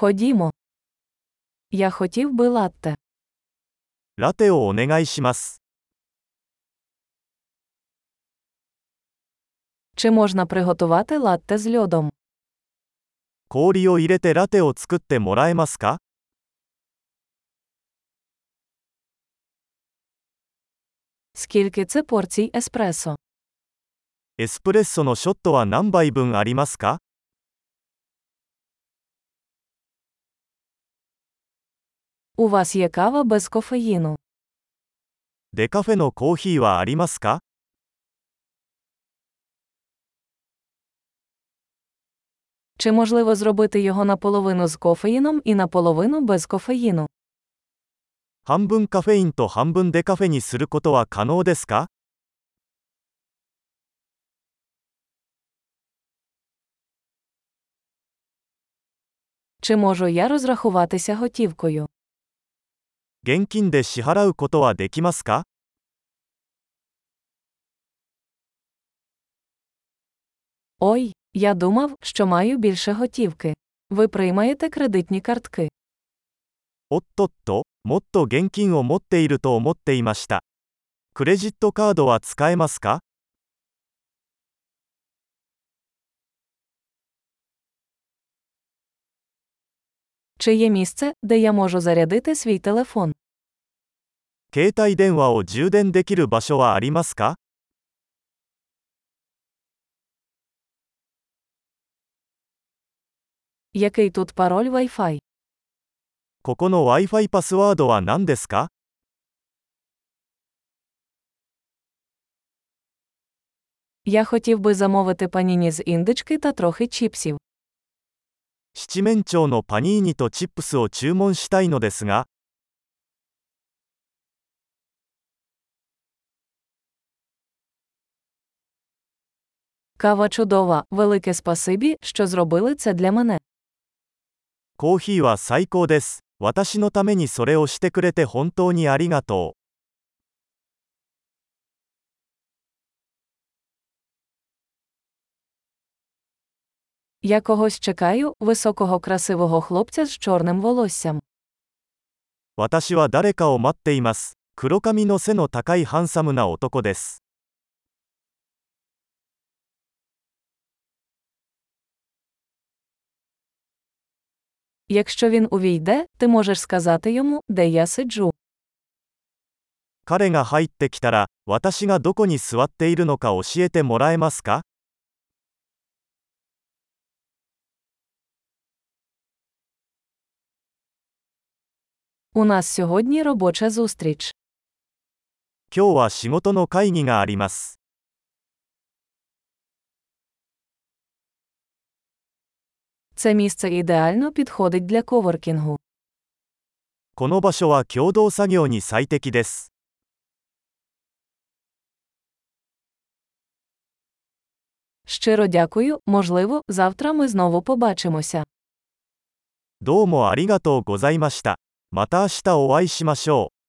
Ходімо. Я хотів би латте. ラテをお願いします。 Чи можна приготувати латте з льодом? 氷を入れてラテを作ってもらえますか Скільки це порцій еспресо? エスプレッソのショットは何杯分ありますか У вас є кава без кофеїну. デカフェのコーヒーはありますか Чи можливо зробити його наполовину з кофеїном і наполовину без кофеїну? 半分カフェインと半分デカフェにすることは可能ですか Чи можу я розрахуватися готівкою? 現金で支払うことはできますか Ой, я думав, що маю більше готівки. Ви приймаєте кредитні картки. おっとっと、もっと現金を持っていると思っていました。クレジットカードは使えますか Чи є місце, де я можу зарядити свій телефон? 携帯電話を充電できる場所はありますか Який тут пароль Wi-Fi? ここの Wi-Fi パスワードは何ですか Я хотів би замовити паніні з індички та трохи чіпсів. 七面鳥のパニーニとチップスを注文したいのですが、 Кава чудова, велике спасибі, що зробили це для мене. コーヒーは最高です。私のためにそれをしてくれて本当にありがとう。 Я когось чекаю, високого красивого хлопця з чорним волоссям. 私は誰かを待っています。黒髪の背の高いハンサムな男です。 Якщо він увійде, ти можеш сказати йому, де я сиджу. 彼が入ってきたら、私がどこに座っているのか教えてもらえますか У нас сьогодні робоча зустріч. 今日は仕事の会議があります。Це місце ідеально підходить для коворкінгу. この場所は共同作業に最適です。Щиро дякую, можливо, завтра ми знову побачимося. どうもありがとうございました。また明日お会いしましょう。